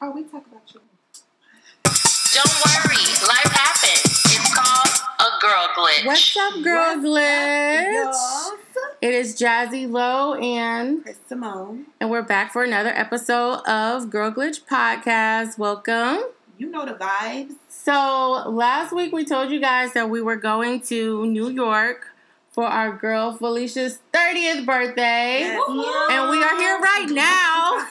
Oh, we talk about you. Don't worry, life happens. It's called a girl glitch. What's up, girl glitch? Yes. It is Jazzy Low and Chris Simone. and we're back for another episode of Girl Glitch Podcast. Welcome. You know the vibes. So last week we told you guys that we were going to New York for our girl Felicia's 30th birthday. Yes. And we are here right now.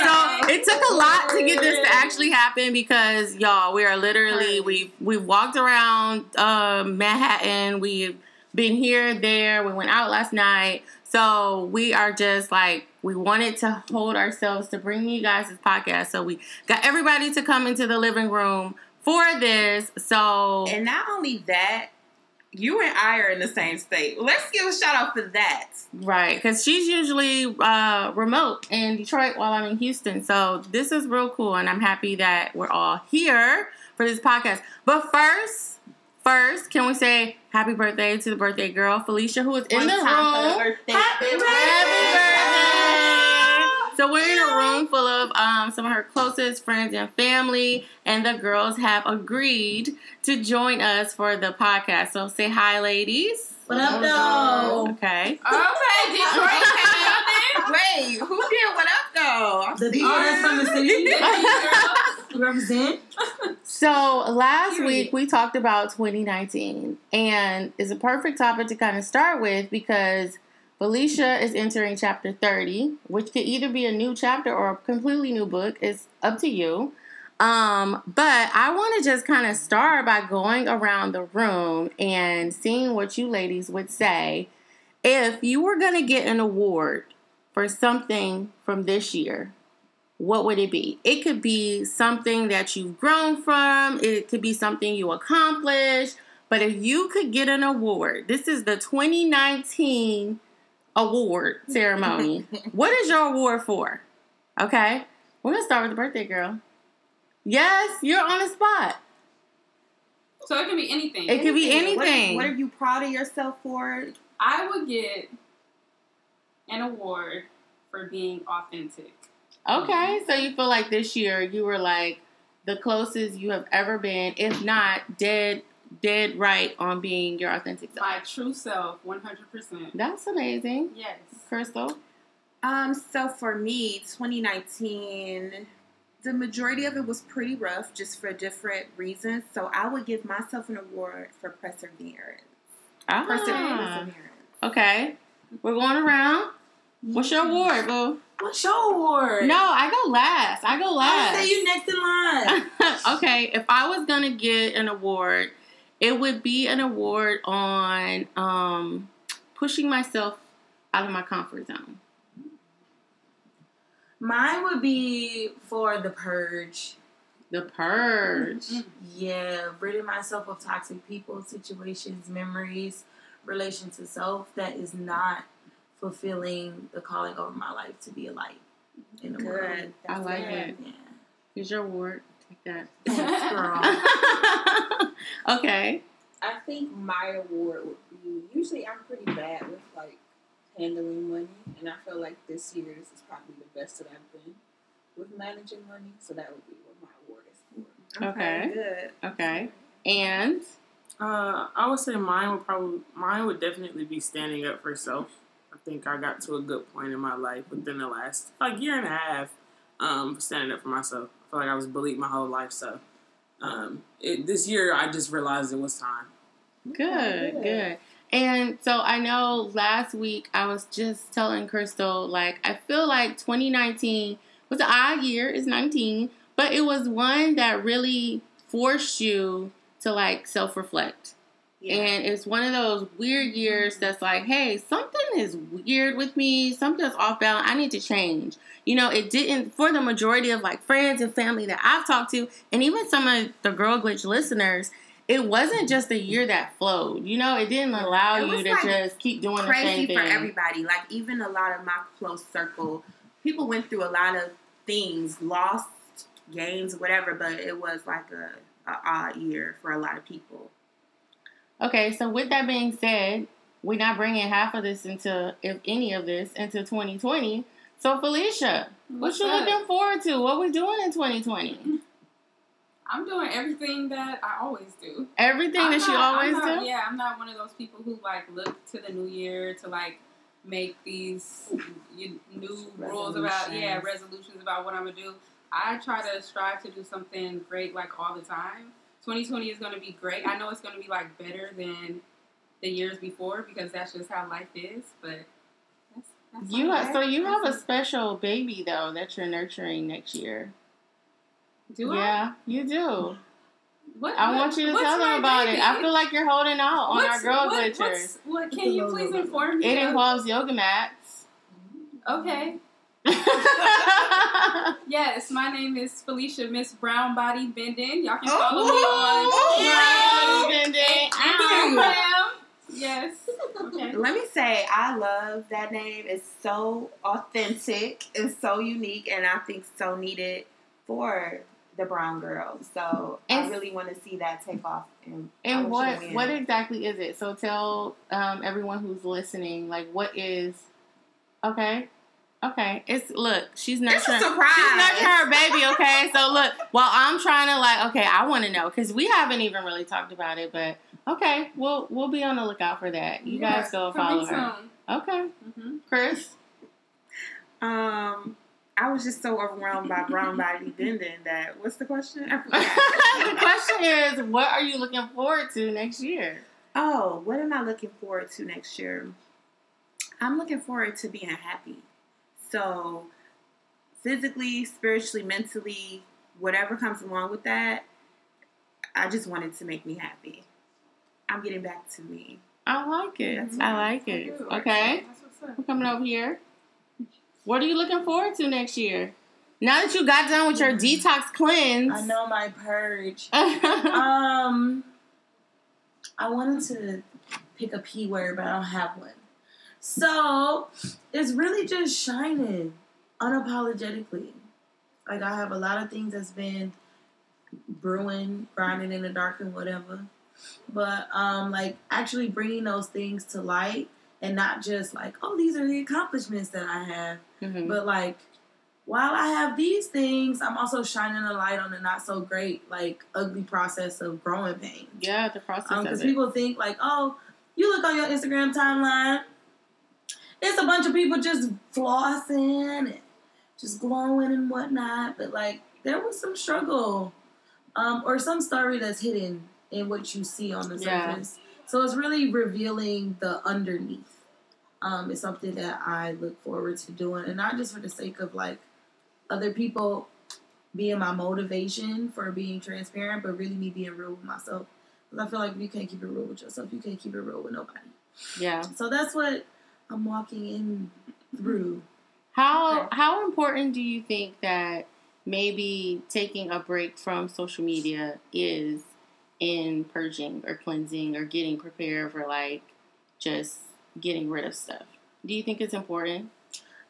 so it took a lot to get this to actually happen because y'all, we are literally we we walked around uh, Manhattan. We've been here, there. We went out last night. So we are just like we wanted to hold ourselves to bring you guys this podcast. So we got everybody to come into the living room for this. So And not only that, you and I are in the same state. Let's give a shout out for that. Right, because she's usually uh, remote in Detroit while I'm in Houston. So this is real cool, and I'm happy that we're all here for this podcast. But first, first, can we say happy birthday to the birthday girl, Felicia, who is in One the time for the room. birthday. Happy birthday! So we're in a room full of um, some of her closest friends and family, and the girls have agreed to join us for the podcast. So say hi, ladies. What up, though? Okay. Okay, Detroit came Wait, who did what up though? I'm The seeing- artist from the city. Represent. So last Period. week we talked about 2019, and it's a perfect topic to kind of start with because Felicia is entering chapter 30, which could either be a new chapter or a completely new book. It's up to you. Um, but I want to just kind of start by going around the room and seeing what you ladies would say if you were going to get an award for something from this year what would it be? It could be something that you've grown from, it could be something you accomplished. But if you could get an award, this is the 2019 award ceremony. what is your award for? Okay, we're gonna start with the birthday girl. Yes, you're on the spot. So it can be anything. It could be What are- anything. What are, you proud of yourself for? I would get an award for being authentic. Okay, so you feel like this year you were like the closest you have ever been, if not dead, dead right on being your authentic self. My true self, 100%. That's amazing, Yes. Crystal. Um, so for me, 2019, the majority of it was pretty rough, just for different reasons. So I would give myself an award for perseverance. Ah, Perseverance. okay. We're going around. What's your award, boo? What's your award? No, I go last. I go I last. say you next in line. okay, if I was gonna get an award, it would be an award on um, pushing myself out of my comfort zone. Mine would be for the purge. The purge. Yeah, ridding myself of toxic people, situations, memories, relation to self that is not fulfilling the calling over my life to be a light in the world. Good. I like good. it. Yeah. Here's your award. Take that. Thanks, girl. okay. I think my award would be usually I'm pretty bad with like handling money, and I feel like this year this is probably the best that I've been with managing money. So that would be what my award is for. Okay. Good. Okay. And Uh, I would say mine would probably mine would definitely be standing up for self. I think I got to a good point in my life within the last like year and a half, um, standing up for myself. I feel like I was bullied my whole life, so um, it, this year I just realized it was time. Good, good. And so I know last week I was just telling Crystal, like, I feel like 2019 was an odd year, it's 19, but it was one that really forced you to like self reflect. Yeah. And it's one of those weird years that's like, hey, something is weird with me, something's off balance, I need to change. You know, it didn't, for the majority of like friends and family that I've talked to, and even some of the Girl Glitch listeners, it wasn't just a year that flowed. You know, it didn't allow It you to like, just keep doing the same Crazy thing. for everybody. Like even a lot of my close circle, people went through a lot of things, lost gains, whatever. But it was like a, a odd year for a lot of people. Okay, so with that being said, we're not bringing half of this into, if any of this, into 2020. So Felicia, What you up? looking forward to? What we doing in 2020? I'm doing everything that I always do. Everything I'm that you not- always not- do. Yeah, I'm not one of those people who like look to the new year to like make these new rules about yeah Resolutions. resolutions about what I'm gonna do. I try to strive to do something great like all the time. 2020 is gonna be great. I know it's gonna be like better than the years before because that's just how life is. But that's, that's You have, so right. you have a special baby though that you're nurturing next year. do I? Yeah, you do. What, I what- want you to tell them about baby? it. I feel like you're holding out on our girl what, glitchers. What can you please inform me? It of? involves yoga mats. Okay. Yes, my name is Felicia Miss Brown Body Bending. Y'all can oh, follow Oh, me wow. on Bending. Ow. Instagram. Yes. Okay. Let me say, I love that name. It's so authentic and so unique, and I think so needed for the brown girl. So I really want to see that take off. And, And what what exactly is it? So tell um, everyone who's listening, like what is okay, okay. It's look, she's It's a nurturing. surprise. She's nurturing her baby, okay? So look, while I'm trying to like, okay, I want to know because we haven't even really talked about it, but okay, we'll we'll be on the lookout for that. You guys go follow Coming her. Okay, soon. Chris. Um, I was just so overwhelmed by brown body bending that. What's the question? The question is, what are you looking forward to next year? Oh, what am I looking forward to next year? I'm looking forward to being happy. So, physically, spiritually, mentally, whatever comes along with that, I just want it to make me happy. I'm getting back to me. I like it. That's I like it. Good. Okay. We're coming over here. What are you looking forward to next year? Now that you got done with your detox cleanse. I know my purge. Um, I wanted to pick a P word, but I don't have one. So it's really just shining unapologetically. Like I have a lot of things that's been brewing, grinding in the dark and whatever. But um, like actually bringing those things to light and not just like, oh, these are the accomplishments that I have. Mhm. But like, while I have these things, I'm also shining a light on the not so great, like ugly process of growing pains. yeah, the process Because of it. people think like, oh, you look on your Instagram timeline, it's a bunch of people just flossing and just glowing and whatnot. But like, there was some struggle, um, or some story that's hidden in what you see on the Yeah. surface. So it's really revealing the underneath. Um, it's something that I look forward to doing, and not just for the sake of like other people being my motivation for being transparent, but really me being real with myself. Because I feel like if you can't keep it real with yourself, you can't keep it real with nobody. yeah. So that's what I'm walking in through. How Okay. how important do you think that maybe taking a break from social media is in purging or cleansing or getting prepared for like just getting rid of stuff? Do you think it's important?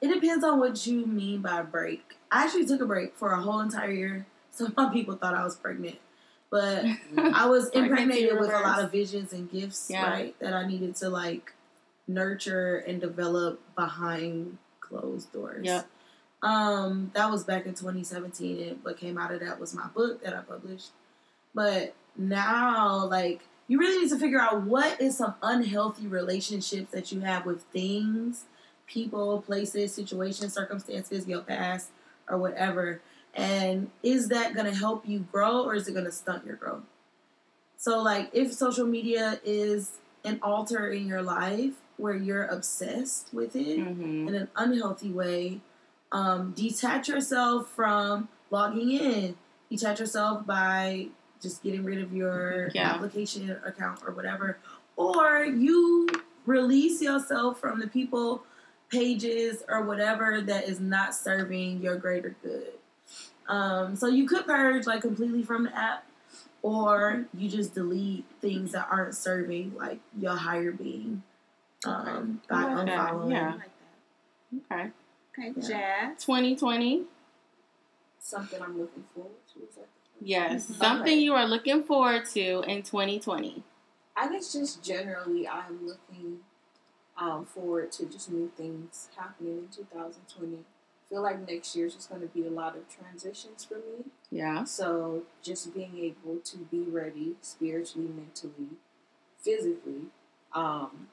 It depends on what you mean by break. I actually took a break for a whole entire year. Some people thought I was pregnant. But I was impregnated with a lot of visions and gifts, Yeah. right? That I needed to like nurture and develop behind closed doors. Yep. Um, that was back in 2017, and what came out of that was my book that I published. But now, like, you really need to figure out what is some unhealthy relationships that you have with things, people, places, situations, circumstances, your past, or whatever. And is that going to help you grow or is it going to stunt your growth? So, like, if social media is an altar in your life where you're obsessed with it Mm-hmm. in an unhealthy way, um, detach yourself from logging in. Detach yourself by just getting rid of your Yeah. application account or whatever. Or you release yourself from the people, pages, or whatever that is not serving your greater good. Um, so you could purge like completely from the app, or you just delete things that aren't serving like your higher being um, by I like that. unfollowing. Yeah. Like. Okay. Okay, Yeah. Jazz. 2020. Something I'm looking forward to. Is that the Yes. Mhm. Something Okay. you are looking forward to in 2020. I guess just generally, I'm looking um, forward to just new things happening in 2020. feel like next year is just going to be a lot of transitions for me. Yeah. So just being able to be ready spiritually, mentally, physically, um,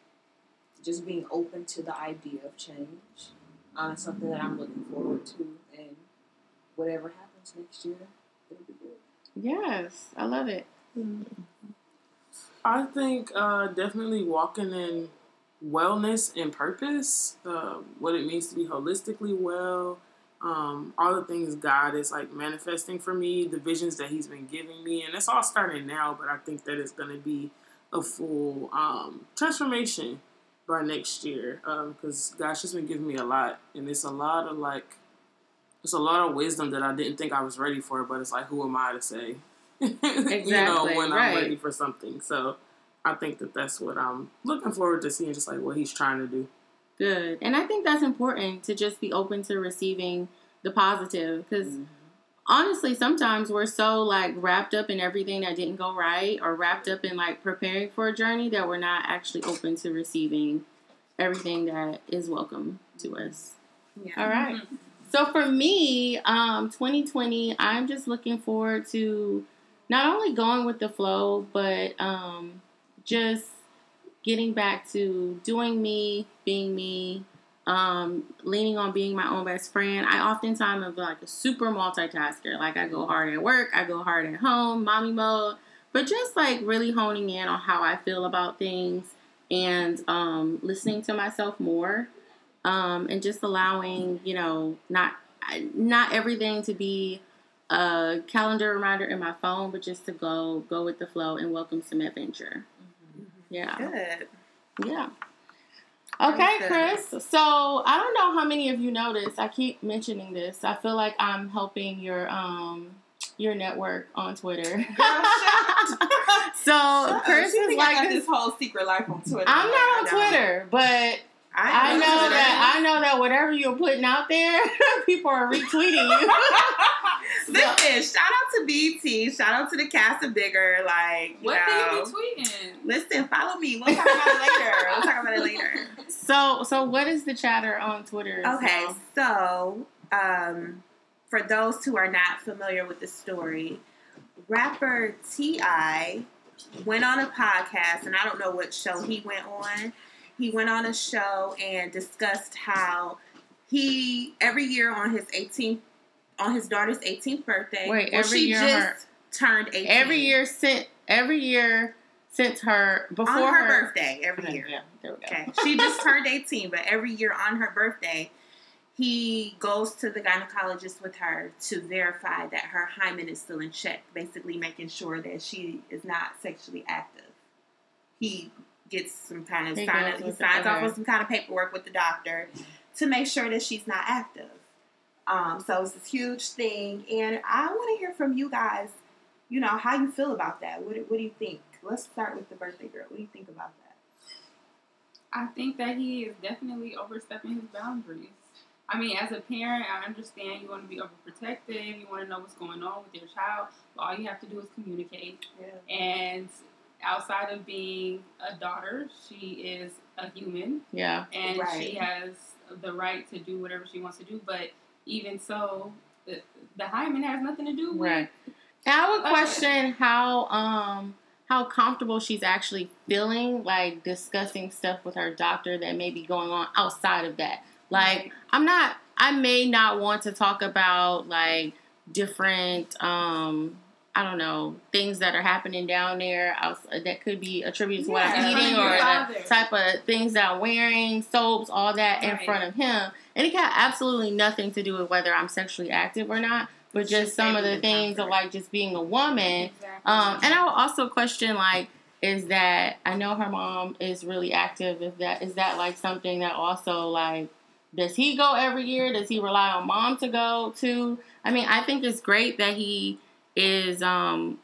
just being open to the idea of change, uh, something that I'm looking forward to, and whatever happens next year, it'll be good. Yes, I love it. I think uh, definitely walking in wellness and purpose, uh, what it means to be holistically well, um, all the things God is like manifesting for me, the visions that He's been giving me, and it's all starting now. But I think that it's going to be a full um, transformation by next year because God's just been giving me a lot, and it's a lot of like, it's a lot of wisdom that I didn't think I was ready for. But it's like, who am I to say? exactly, you know when right. I'm ready for something. So I think that that's what I'm looking forward to seeing, just like what he's trying to do. Good. And I think that's important to just be open to receiving the positive because mm-hmm. honestly, sometimes we're so like wrapped up in everything that didn't go right or wrapped up in like preparing for a journey that we're not actually open to receiving everything that is welcome to us. Yeah. All right. So for me, um, 2020, I'm just looking forward to not only going with the flow, but um, just getting back to doing me, being me, um, leaning on being my own best friend. I oftentimes am like a super multitasker. Like I go hard at work, I go hard at home, mommy mode, but just like really honing in on how I feel about things and um, listening to myself more um, and just allowing you know not not everything to be a calendar reminder in my phone, but just to go go with the flow and welcome some adventure. Yeah, Good. yeah. Okay, Chris. So I don't know how many of you noticed. I keep mentioning this. I feel like I'm helping your um your network on Twitter. so Chris is I got like this whole secret life on Twitter. I'm not on Twitter, but I am know that I know that whatever you're putting out there, people are retweeting you. Listen, shout out to BT. Shout out to the cast of Bigger. Like, you What know. they be tweeting? Listen, follow me. We'll talk about it later. We'll talk about it later. so, so what is the chatter on Twitter? Okay, So- so um, for those who are not familiar with the story, rapper T.I. went on a podcast, and I don't know what show he went on. He went on a show and discussed how he every year on his 18th on his daughter's 18th birthday. Wait, every she year just her- turned 18. every year since every year since her before on her, birthday every Okay, year. Yeah, there we go. Okay. She just turned 18, but every year on her birthday, he goes to the gynecologist with her to verify that her hymen is still in check, basically making sure that she is not sexually active. He gets some kind of He sign goes he signs off on some kind of paperwork with the doctor to make sure that she's not active. Um, so it's this huge thing, and I want to hear from you guys. You know how you feel about that. What, do- what do you think? Let's start with the birthday girl. What do you think about that? I think that he is definitely overstepping his boundaries. I mean, as a parent, I understand you want to be overprotective, you want to know what's going on with your child, but all you have to do is communicate. Yeah. And outside of being a daughter, she is a human Yeah. and Right. she has the right to do whatever she wants to do. But even so, the, the hymen has nothing to do with Right. And I would Okay. question how um how comfortable she's actually feeling, like discussing stuff with her doctor that may be going on outside of that. Like Right. I'm not I may not want to talk about like different um I don't know things that are happening down there outs- that could be attributed to what Yeah, I'm eating or the type of things that I'm wearing, soaps, all that in front of him. And it got absolutely nothing to do with whether I'm sexually active or not, but just Just some of the things of like just being a woman. Exactly. Um, and I would also question like, is that I know her mom is really active. Is that is that like something that also like does he go every year? Does he rely on mom to go too? I mean, I think it's great that he is um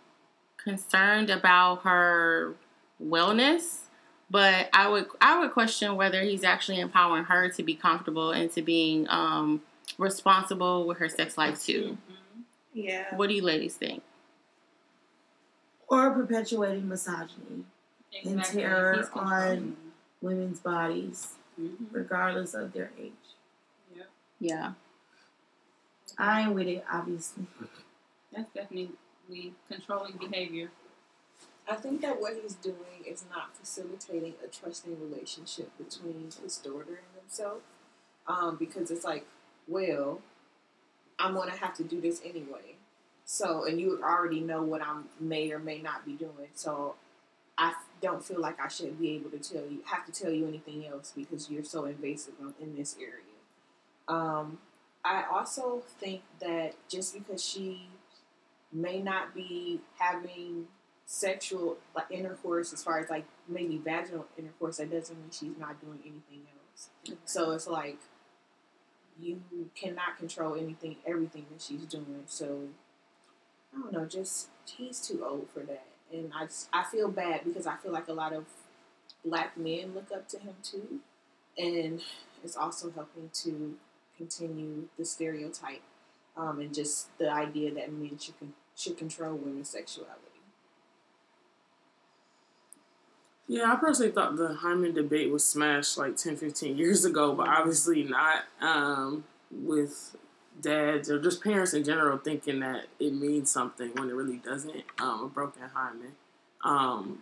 concerned about her wellness, but I would I would question whether he's actually empowering her to be comfortable and to being um responsible with her sex life too. Mhm. Yeah. What do you ladies think? Or perpetuating misogyny and terror on women's bodies, Mhm. regardless of their age. Yep. Yeah. I ain't with it, obviously. That's definitely controlling behavior. I think that what he's doing is not facilitating a trusting relationship between his daughter and himself. Um, because it's like, well, I'm gonna have to do this anyway. So, and you already know what I may or may not be doing. So, I don't feel like I should be able to tell you, have to tell you anything else because you're so invasive in this area. Um, I also think that just because she may not be having sexual like intercourse as far as like maybe vaginal intercourse, that doesn't mean she's not doing anything else. Okay. So it's like you cannot control anything, everything that she's doing. So I don't know, just he's too old for that, and I just, I feel bad because I feel like a lot of black men look up to him too, and it's also helping to continue the stereotype um, and just the idea that men should con- should control women's sexuality. Yeah, I personally thought the hymen debate was smashed like 10, 15 years ago, but obviously not um, with dads or just parents in general thinking that it means something when it really doesn't. Um, a broken hymen. Um,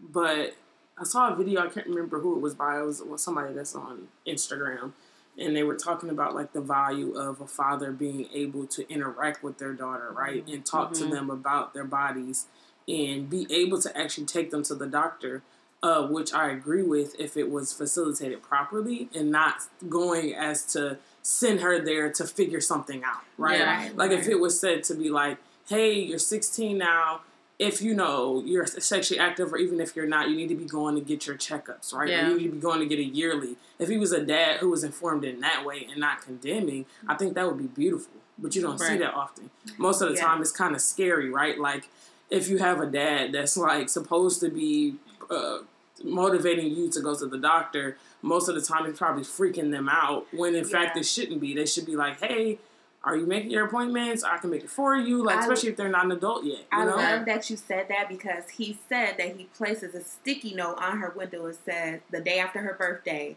but I saw a video, I can't remember who it was by, it was, it was somebody that's on Instagram and they were talking about like the value of a father being able to interact with their daughter, right, and talk mm-hmm. to them about their bodies and be able to actually take them to the doctor. Uh, which I agree with if it was facilitated properly and not going as to send her there to figure something out, right? Yeah, like right. if it was said to be like, hey, you're 16 now, if you know you're sexually active or even if you're not, you need to be going to get your checkups, right? Yeah. Or you need to be going to get a yearly. If he was a dad who was informed in that way and not condemning, I think that would be beautiful. But you don't right. see that often. Most of the yeah. time, it's kind of scary, right? Like if you have a dad that's like supposed to be uh, motivating you to go to the doctor, most of the time he's probably freaking them out when in yeah. fact it shouldn't be. They should be like, hey, are you making your appointments? I can make it for you. Like, I, especially if they're not an adult yet. I know? love that you said that because he said that he places a sticky note on her window and says the day after her birthday,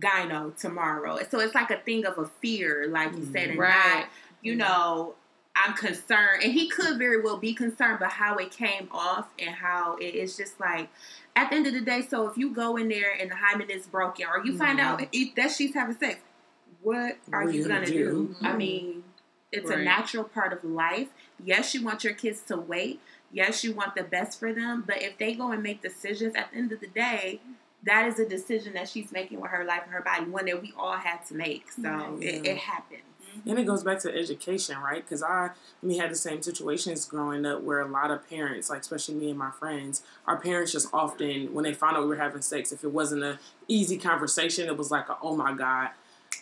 gyno tomorrow. So it's like a thing of a fear, like you said, and right. not, you mm-hmm. know, I'm concerned. And he could very well be concerned, but how it came off and how it is just like, at the end of the day, so if you go in there and the hymen is broken, or you find mm-hmm. out that she's having sex, what are what you gonna, do? do? Mm-hmm. I mean, it's right. a natural part of life. Yes, you want your kids to wait. Yes, you want the best for them. But if they go and make decisions, at the end of the day, that is a decision that she's making with her life and her body, one that we all had to make. So mm-hmm. it, it happens. And it goes back to education, right? Because I, I mean, had the same situations growing up where a lot of parents, like especially me and my friends, our parents just often, when they found out we were having sex, if it wasn't an easy conversation, it was like, a, oh my god,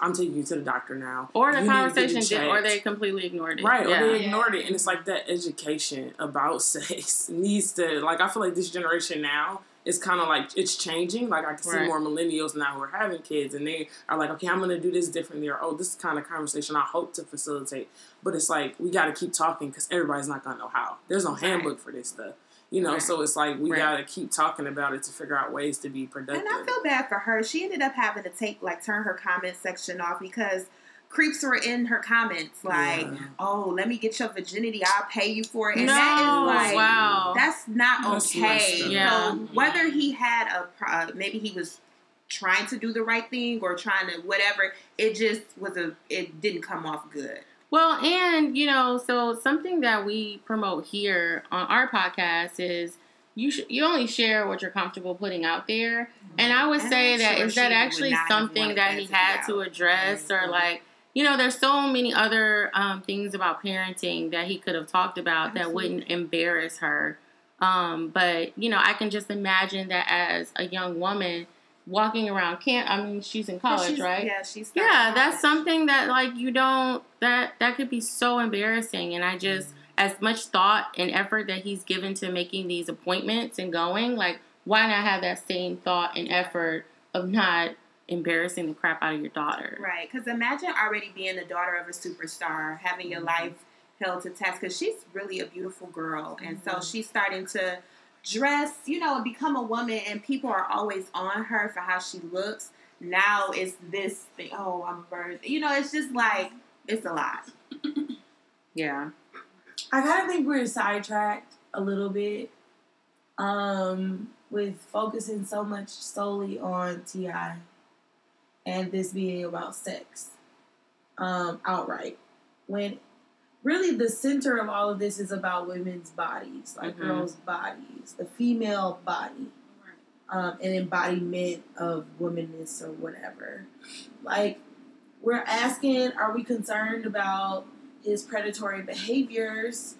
I'm taking you to the doctor now. Or the you conversation did, or they completely ignored it. Right, yeah. or they ignored it. And it's like that education about sex needs to, like, I feel like this generation now is kind of like, it's changing. Like, I can see right. more millennials now who are having kids and they are like, okay, I'm going to do this differently. Or, oh, this is kind of conversation I hope to facilitate. But it's like, we got to keep talking because everybody's not going to know how. There's no handbook for this stuff. You know, right. so it's like we right. gotta keep talking about it to figure out ways to be productive. And I feel bad for her. She ended up having to take like turn her comment section off because creeps were in her comments like, yeah. "Oh, let me get your virginity. I'll pay you for it." And no, that is like, wow. that's not that's okay. Yeah. So whether he had a uh, maybe he was trying to do the right thing or trying to whatever, it just was a it didn't come off good. Well, and you know, so something that we promote here on our podcast is you sh- you only share what you're comfortable putting out there. And I would and say that sure is that actually something that he had to address or like you know, there's so many other um, things about parenting that he could have talked about Absolutely. that wouldn't embarrass her. Um, but you know, I can just imagine that as a young woman, walking around camp. I mean, she's in college, she's, right? Yeah, she's. Yeah, that's something that like you don't that that could be so embarrassing. And I just mm-hmm. as much thought and effort that he's given to making these appointments and going, like why not have that same thought and effort of not embarrassing the crap out of your daughter? Right. Because imagine already being the daughter of a superstar, having your mm-hmm. life held to test. Because she's really a beautiful girl, and mm-hmm. so she's starting to dress, you know, and become a woman, and people are always on her for how she looks. Now it's this thing. Oh, I'm birth. You know, it's just like It's a lot. Yeah. I kind of think we're sidetracked a little bit um, with focusing so much solely on T.I. and this being about sex um, outright. When really the center of all of this is about women's bodies, like Mhm. girls' bodies, the female body, um, an embodiment of womanness or whatever. Like, we're asking, are we concerned about his predatory behaviors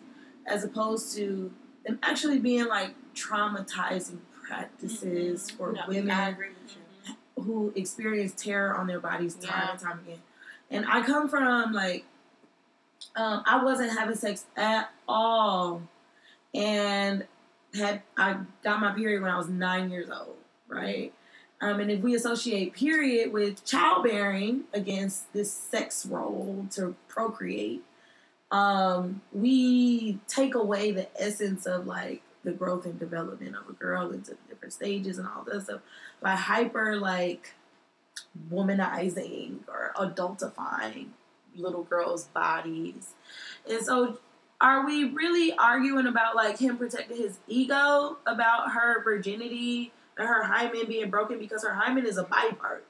as opposed to them actually being like traumatizing practices for No, women I agree with you. who experience terror on their bodies time Yeah. and time again. And I come from like, um, I wasn't having sex at all, and had I got my period when I was nine years old, right? Um, and if we associate period with childbearing against this sex role to procreate, um, we take away the essence of like the growth and development of a girl into different stages and all that stuff by hyper like womanizing or adultifying little girls' bodies. And so are we really arguing about like him protecting his ego about her virginity and her hymen being broken because her hymen is a body part?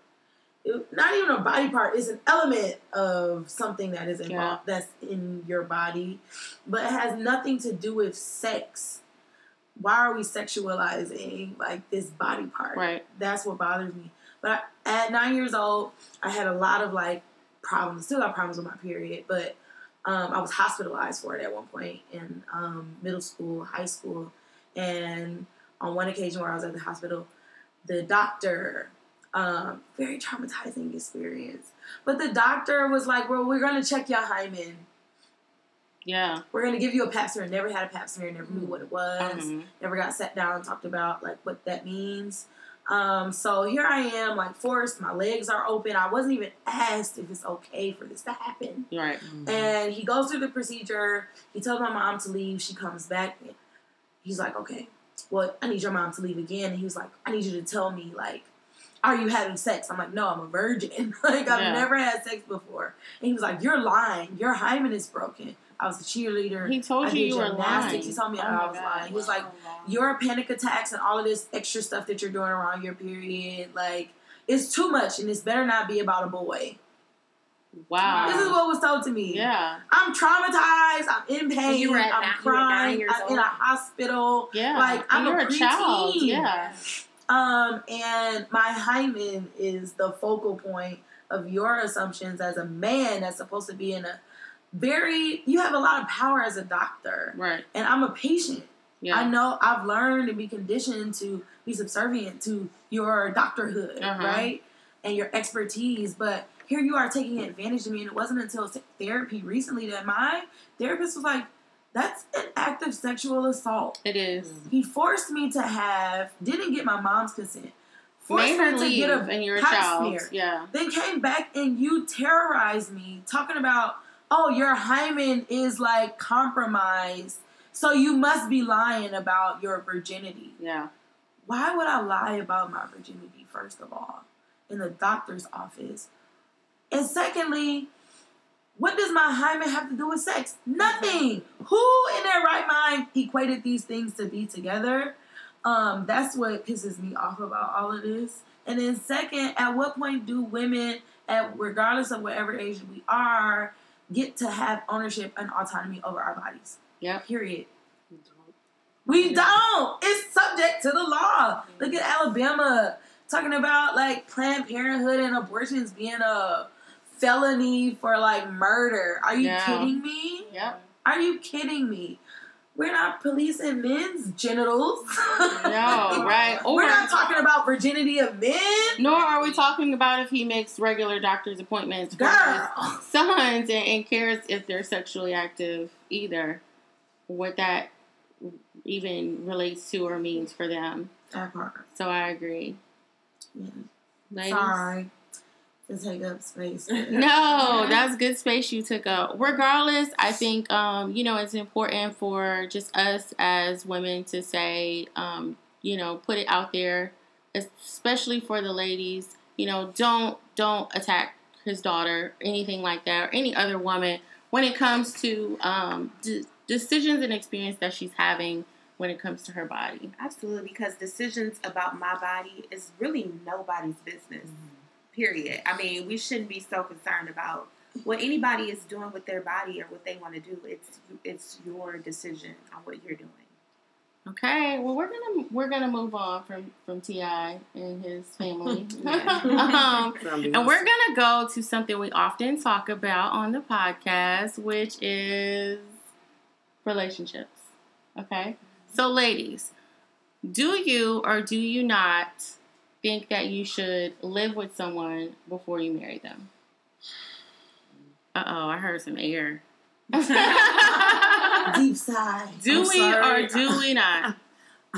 It- not even a body part, it's an element of something that is involved that's in your body, but it has nothing to do with sex. Why are we sexualizing like this body part? Right. That's what bothers me. But I, at nine years old, I had a lot of like problems. Still got problems with my period, but um, I was hospitalized for it at one point in um, middle school, high school, and on one occasion where I was at the hospital, the doctor, um, very traumatizing experience. But the doctor was like, "Well, we're gonna check your hymen. Yeah. We're gonna give you a pap smear." Never had a pap smear. Never knew what it was Mhm. never got sat down and talked about like what that means. Um, so here I am, like forced. My legs are open. I wasn't even asked if it's okay for this to happen. Right. And he goes through the procedure. He tells my mom to leave. She comes back. He's like, okay, well, I need your mom to leave again. And he was like, I need you to tell me, like, are you having sex? I'm like, no, I'm a virgin. like, I've Yeah. never had sex before. And he was like, you're lying. Your hymen is broken. I was a cheerleader. He told I you you were lying. He told me Oh I was God. lying. He was like, your panic attacks and all of this extra stuff that you're doing around your period, like, it's too much and it's better not be about a boy. Wow. This is what was told to me. Yeah. I'm traumatized. I'm in pain. you were at I'm nine- you were nine crying. years I'm in a hospital. Yeah. Like, I'm a a, child. Yeah. Um, and my hymen is the focal point of your assumptions as a man that's supposed to be in a very. You have a lot of power as a doctor, Right. and I'm a patient. Yeah. I know I've learned and be conditioned to be subservient to your doctorhood, Uh-huh. right? And your expertise. But here you are taking advantage of me. And it wasn't until therapy recently that my therapist was like, that's an act of sexual assault. It is. He forced me to have, didn't get my mom's consent. Forced Made her me to leave, get a and you're a child. smear. Yeah. Then came back and you terrorized me, talking about, oh, your hymen is like compromised, so you must be lying about your virginity. Yeah. Why would I lie about my virginity, first of all, in the doctor's office? And secondly, what does my hymen have to do with sex? Nothing. Who in their right mind equated these things to be together? Um, that's what pisses me off about all of this. And then second, at what point do women, at regardless of whatever age we are, get to have ownership and autonomy over our bodies? Yeah. Period. We don't. It's subject to the law. Look at Alabama talking about like Planned Parenthood and abortions being a felony for like murder. Are you Yeah. kidding me? Yep. Are you kidding me? We're not policing men's genitals. No, right. Or We're not talking about virginity of men. Nor are we talking about if he makes regular doctor's appointments for his sons and, and cares if they're sexually active either. What that even relates to or means for them. That part. So I agree. Yeah. Ladies? Sorry to take up space. No, that's good space you took up. Regardless, I think um, you know it's important for just us as women to say, um, you know, put it out there, especially for the ladies. You know, don't don't attack his daughter, anything like that, or any other woman when it comes to um, d- decisions and experience that she's having when it comes to her body. Absolutely, because decisions about my body is really nobody's business. Period. I mean, we shouldn't be so concerned about what anybody is doing with their body or what they want to do. It's it's your decision on what you're doing. Okay, well we're gonna we're gonna move on from from T.I. and his family, um, Family and we're gonna go to something we often talk about on the podcast, which is relationships. Okay, so ladies, do you or do you not think that you should live with someone before you marry them? Uh oh, I heard some air. Deep sigh. do I'm we sorry. or do we not?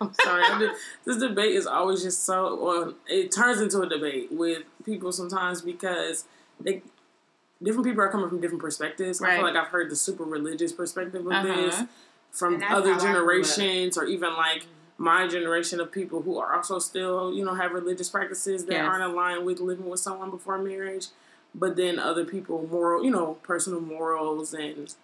I'm sorry. I'm just, this debate is always just so. Well, it turns into a debate with people sometimes because they, different people are coming from different perspectives. I feel like I've heard the super religious perspective of Uh-huh. this from other how I grew up. generations, or even like my generation of people who are also still, you know, have religious practices that Yes. aren't aligned with living with someone before marriage. But then other people, moral, you know, personal morals and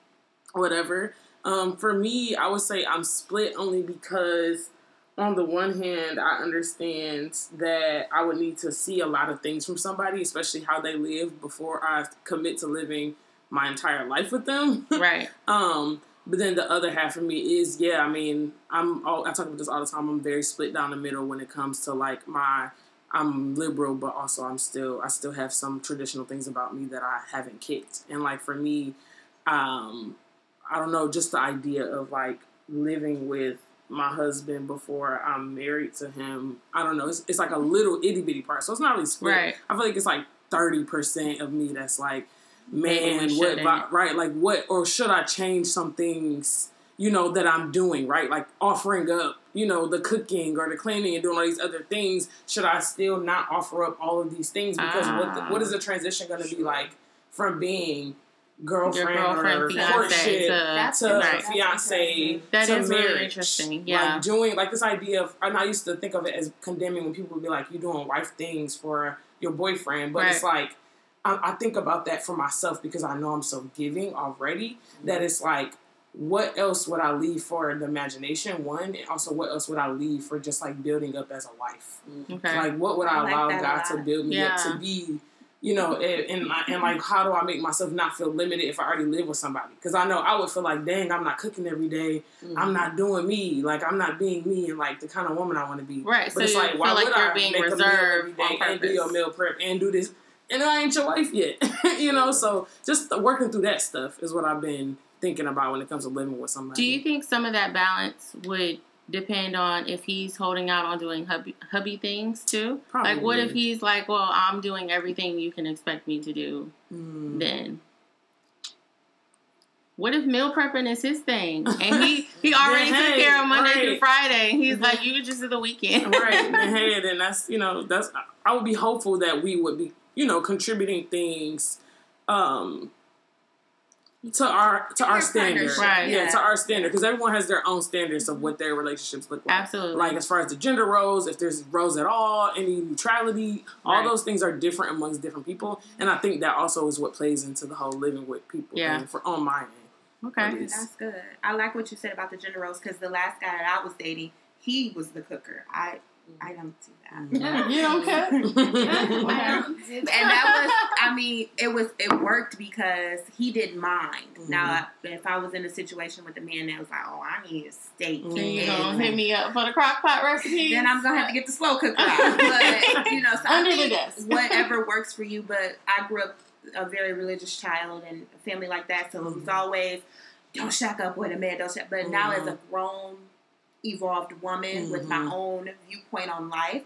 whatever. Um, for me, I would say I'm split only because, on the one hand, I understand that I would need to see a lot of things from somebody, especially how they live, before I commit to living my entire life with them. Right. Um, but then the other half of me is, yeah, I mean, I'm all, I talk about this all the time. I'm very split down the middle when it comes to like my, I'm liberal, but also I'm still, I still have some traditional things about me that I haven't kicked. And like for me, um, I don't know, just the idea of like living with my husband before I'm married to him. I don't know. It's, it's like a little itty bitty part. So it's not really split. Right. I feel like it's like 30% of me that's like, man, we what, shouldn't. right? Like, what, or should I change some things, you know, that I'm doing, right? Like offering up, you know, the cooking or the cleaning and doing all these other things. Should I still not offer up all of these things? Because what, the, Ah. what is the transition going to be like from being girlfriend, Your girlfriend, or fiance, courtship to, That's to right. fiance That to is really marriage. interesting, yeah. Like doing like this idea of and I used to think of it as condemning when people would be like, "You're doing wife things for your boyfriend. But it's like I, I think about that for myself because I know I'm so giving already that it's like what else would I leave for the imagination? One, and also what else would I leave for just like building up as a wife? okay. Like what would I, I like allow God to build me up to be? You know, and, and, like- and like, how do I make myself not feel limited if I already live with somebody? Because I know I would feel like, dang, I'm not cooking every day. Mm-hmm. I'm not doing me. Like I'm not being me and like the kind of woman I want to be. Right, But so it's you like, feel why like would you're I being make a meal reserved every day and do your meal prep and do this? And I ain't your wife yet. you know, so just working through that stuff is what I've been thinking about when it comes to living with somebody. Do you think some of that balance would depend on if he's holding out on doing hubby, hubby things too? Like, what if he's like, well, I'm doing everything you can expect me to do Mm. then? What if meal prepping is his thing and he he already Yeah, took hey, care of Monday through. Friday and he's like, you just do the weekend, right And hey then that's you know that's i would be hopeful that we would be you know contributing things um to our to our Your standard Right. yeah, yeah. to our standard because everyone has their own standards of what their relationships look like Absolutely. like as far as the gender roles if there's roles at all any neutrality all Right. those things are different amongst different people and i think that also is what plays into the whole living with people Yeah. thing for on my end okay. That's good. I like what you said about the gender roles because the last guy that I was dating, he was the cooker. I I don't do that. Mm. You don't care? and that was I mean, it was it worked because he didn't mind. Mm-hmm. Now if I was in a situation with a man that was like, Oh, I need a steak. You and gonna hit me up for the crock pot recipe? then I'm gonna have to get the slow cooker out. But you know, so I Under the desk. whatever works for you. But I grew up a very religious child and family like that, so it was mm-hmm. always don't shack up with a man, don't shack. But now as a mm-hmm. grown, evolved woman with my Mhm. own viewpoint on life.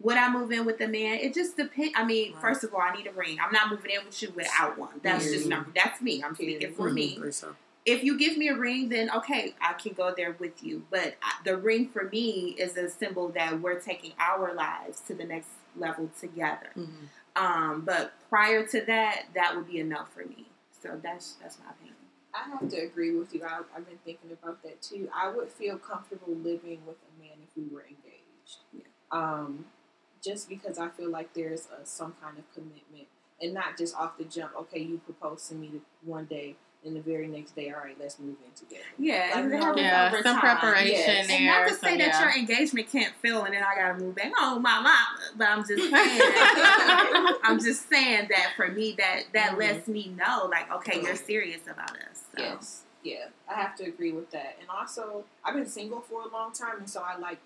Would I move in with a man? It just depends. I mean, Right. first of all, I need a ring. I'm not moving in with you without one. That's just Mhm. not. That's me. I'm speaking for me Mhm. If you give me a ring, then okay, I can go there with you. But the ring for me is a symbol that we're taking our lives to the next level together. mhm. Um, but prior to that, that would be enough for me. So that's that's my opinion. I have to agree with you. I, I've been thinking about that too. I would feel comfortable living with a man if we were engaged. Yeah. Um, just because I feel like there's a, some kind of commitment. and not just off the jump. Okay, you propose to me one day, and the very next day, all right, let's move in together. Yeah, Like, it no, happens Yeah, some time. preparation Yes. there. And not to say some- that yeah. your engagement can't fail and then I gotta move back home, my mama. But I'm just saying, I'm just saying that for me, that that Mhm. lets me know, like, okay, you're serious about us. So. Yes, yeah, I have to agree with that. And also, I've been single for a long time, and so I like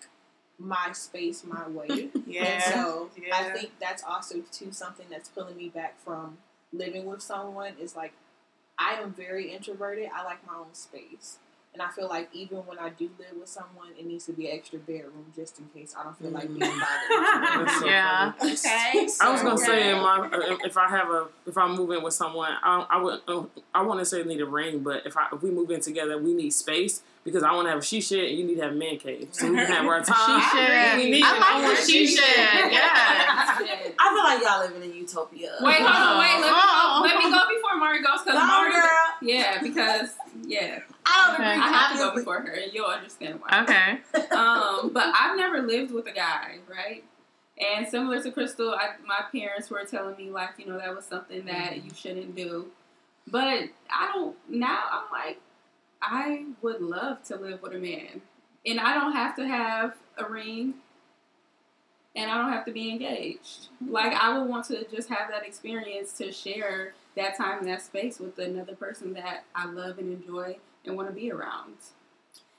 my space, my way. Yeah. And so I think that's also too something that's pulling me back from living with someone is like I am very introverted. I like my own space. And I feel like even when I do live with someone, it needs to be an extra bedroom just in case I don't feel like being mm. bothered. That's so Yeah. funny. Okay. I was gonna Okay. say, in my, if I have a, if I move in with someone, I, I would, uh, I want to say need a ring, but if I, if we move in together, we need space because I want to have a she shed and you need to have a man cave, so we can have our time. She should. We need I it. like I the want she she should. Yeah. I feel like y'all living in utopia. Wait, hold on, wait. Let me go. Let me go before Mari goes because Mari. girl. Yeah, because yeah, I don't Okay. agree. I have to go before her, and you'll understand why. Okay. um, but I've never lived with a guy, right? And similar to Crystal, I, my parents were telling me like, you know, that was something that you shouldn't do. But I don't. Now I'm like, I would love to live with a man, and I don't have to have a ring, and I don't have to be engaged. Like I would want to just have that experience to share that time and that space with another person that I love and enjoy and want to be around.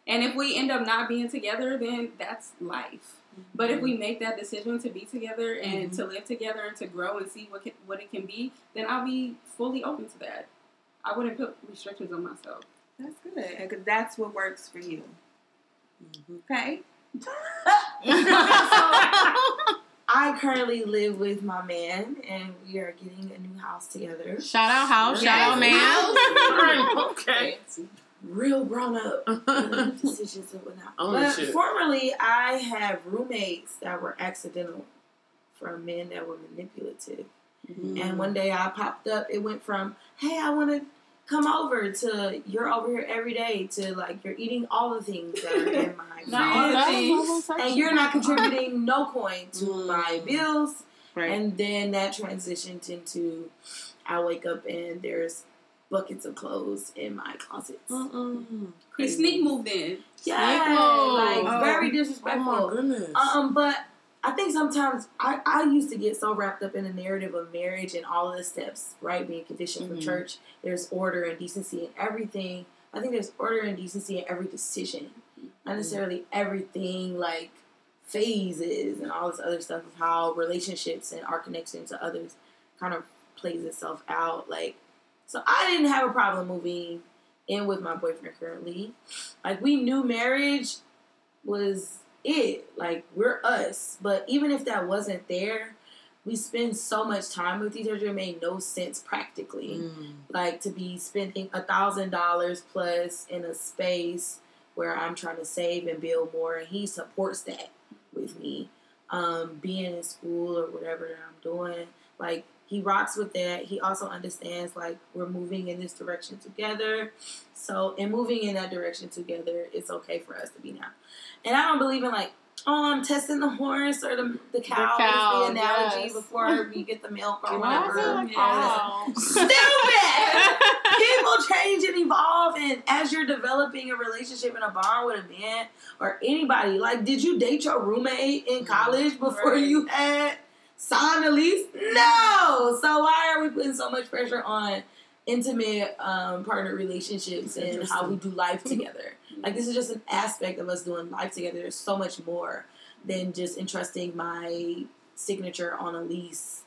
And if we end up not being together, then that's life. But if we mm-hmm. make that decision to be together and mm-hmm. to live together and to grow and see what can, what it can be, then I'll be fully open to that. I wouldn't put restrictions on myself. That's good. Because that's what works for you. Mm-hmm. Okay. I currently live with my man, and we are getting a new house together. Shout out house. Shout out man. Okay. Real grown up decisions and whatnot. Oh, but formerly, I had roommates that were accidental from men that were manipulative. Mm-hmm. And one day I popped up, it went from, hey, I want to come over to you're over here every day to like you're eating all the things that are in my Not all fridge. the things. And you're not contributing no coin to Mm. my bills. Right. And then that transitioned into I wake up and there's buckets of clothes in my closets. Mm-mm. He sneak moved in. Yeah, like Oh. very Oh disrespectful. my goodness. Um, but I think sometimes I, I used to get so wrapped up in the narrative of marriage and all of the steps, right? Being conditioned Mhm. from church. There's order and decency in everything. I think there's order and decency in every decision. Not necessarily everything like phases and all this other stuff of how relationships and our connection to others kind of plays itself out. Like, so I didn't have a problem moving in with my boyfriend currently. Like, we knew marriage was it. Like we're us. But even if that wasn't there, we spend so much time with each other. It made no sense practically. Mm. Like to be spending a thousand dollars plus in a space where I'm trying to save and build more, and he supports that with me. Um, being in school or whatever that I'm doing, like he rocks with that. He also understands like we're moving in this direction together. So in moving in that direction together, it's okay for us to be now. And I don't believe in like, oh, I'm testing the horse or the the cow, The is the analogy yes. before you get the milk or whatever. it a All this- cow? Stupid! People change and evolve, and as you're developing a relationship and a bond with a man or anybody, like, did you date your roommate in college before Right. you had lease? No. So why are we putting so much pressure on intimate um, partner relationships and how we do life together? Like, this is just an aspect of us doing life together. There's so much more than just entrusting my signature on a lease.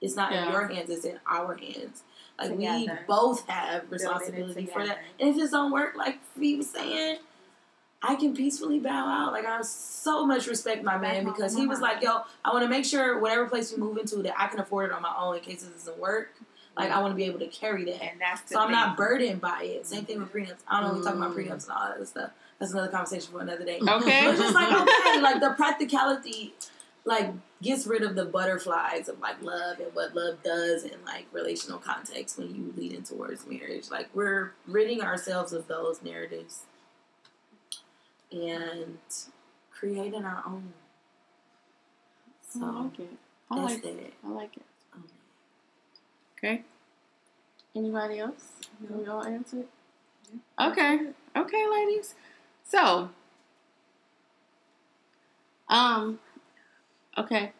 It's not Yeah. in your hands; it's in our hands. Like we both have responsibility for that. And if it don't work, like Fee was saying, I can peacefully bow out. Like I so much respect my man because he was like, "Yo, I want to make sure whatever place we move into that I can afford it on my own in case it doesn't work. Like I want to be able to carry that." And that's the So I'm thing. not burdened by it. Same thing with prenups. I don't know. We talk about Mm. prenups and all that stuff. That's another conversation for another day. Okay. But just like okay, like the practicality, like gets rid of the butterflies of like love and what love does in like relational context when you lead in towards marriage. Like we're ridding ourselves of those narratives and creating our own. I like it. I that's like it. that. I like it. Um, Okay. Anybody else? We all answered? Okay. Okay, ladies. So, um, okay.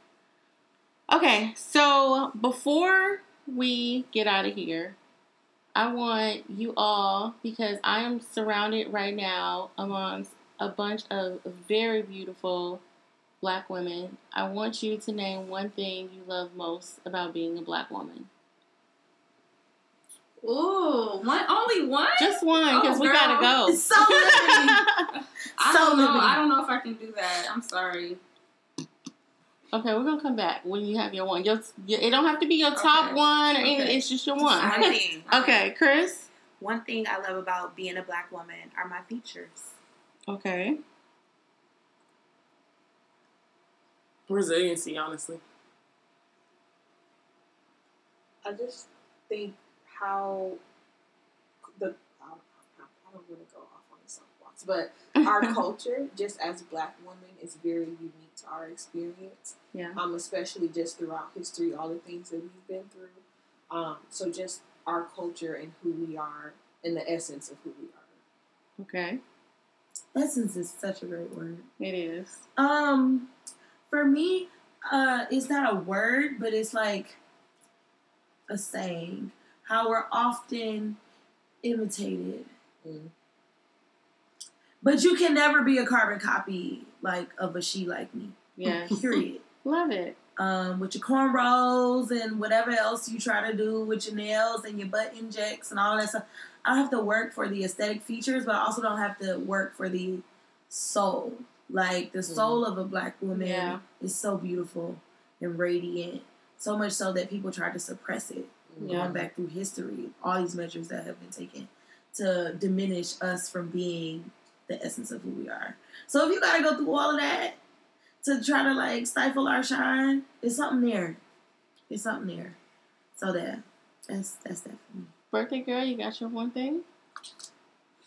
Okay, so before we get out of here, I want you all, because I am surrounded right now amongst a bunch of very beautiful black women. I want you to name one thing you love most about being a black woman. Ooh, one only one. Just one, because Oh, we girl. gotta go. So many. I So don't know. many. I don't know if I can do that. I'm sorry. Okay, we're gonna come back when you have your one. Your, your it don't have to be your top Okay. one or anything. It's just your One one. okay, Chris. One thing I love about being a black woman are my features. Okay. Resiliency, honestly. I just think how the I don't, I want to go off on a soapbox, but our culture, just as black women, is very unique to our experience. Yeah. Um, especially just throughout history, all the things that we've been through. Um, so just our culture and who we are, and the essence of who we are. Okay. Essence is such a great word. It is. Um, for me, uh, it's not a word, but it's like a saying. How we're often imitated, Mm. but you can never be a carbon copy like of a she like me. Yeah. Period. Love it. um, with your cornrows and whatever else you try to do with your nails and your butt injects and all that stuff. I don't have to work for the aesthetic features, but I also don't have to work for the soul. Like the mm-hmm. soul of a black woman Yeah. is so beautiful and radiant. So much so that people try to suppress it. Yeah. Going back through history, all these measures that have been taken to diminish us from being the essence of who we are. So if you gotta go through all of that to try to like stifle our shine, it's something there. It's something there. So that that's that's that for me. Birthday girl, you got your one thing?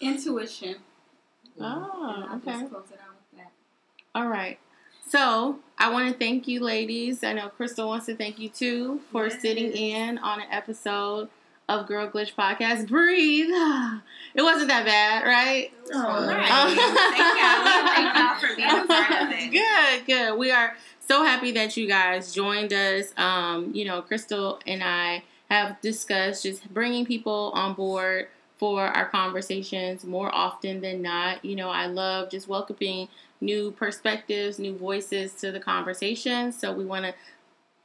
Intuition. Oh, And okay. close it out with that. All right. So I want to thank you, ladies. I know Crystal wants to thank you too for Yes. sitting in on an episode of Girl Glitch Podcast. Breathe. It wasn't that bad, right? Oh, Right. Thank y'all. Thank y'all for being part of it. Good, good. We are so happy that you guys joined us. Um, you know, Crystal and I have discussed just bringing people on board for our conversations more often than not. You know, I love just welcoming new perspectives, new voices to the conversation. So we want to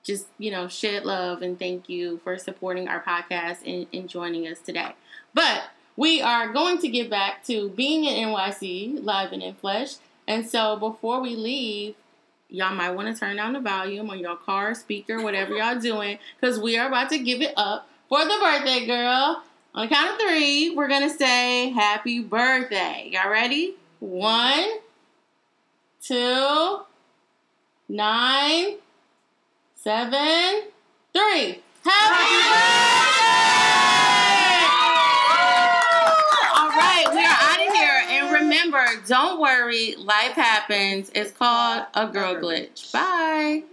just, you know, shed love and thank you for supporting our podcast and, and joining us today. But we are going to get back to being in NYC live and in flesh. And so before we leave, y'all might want to turn down the volume on your car, speaker, whatever y'all doing, because we are about to give it up for the birthday girl. On the count of three, we're gonna say happy birthday. Y'all ready? One, two, nine, seven, three. Happy birthday! All right, we are out of here. And don't worry, life happens. It's called a girl glitch. Bye.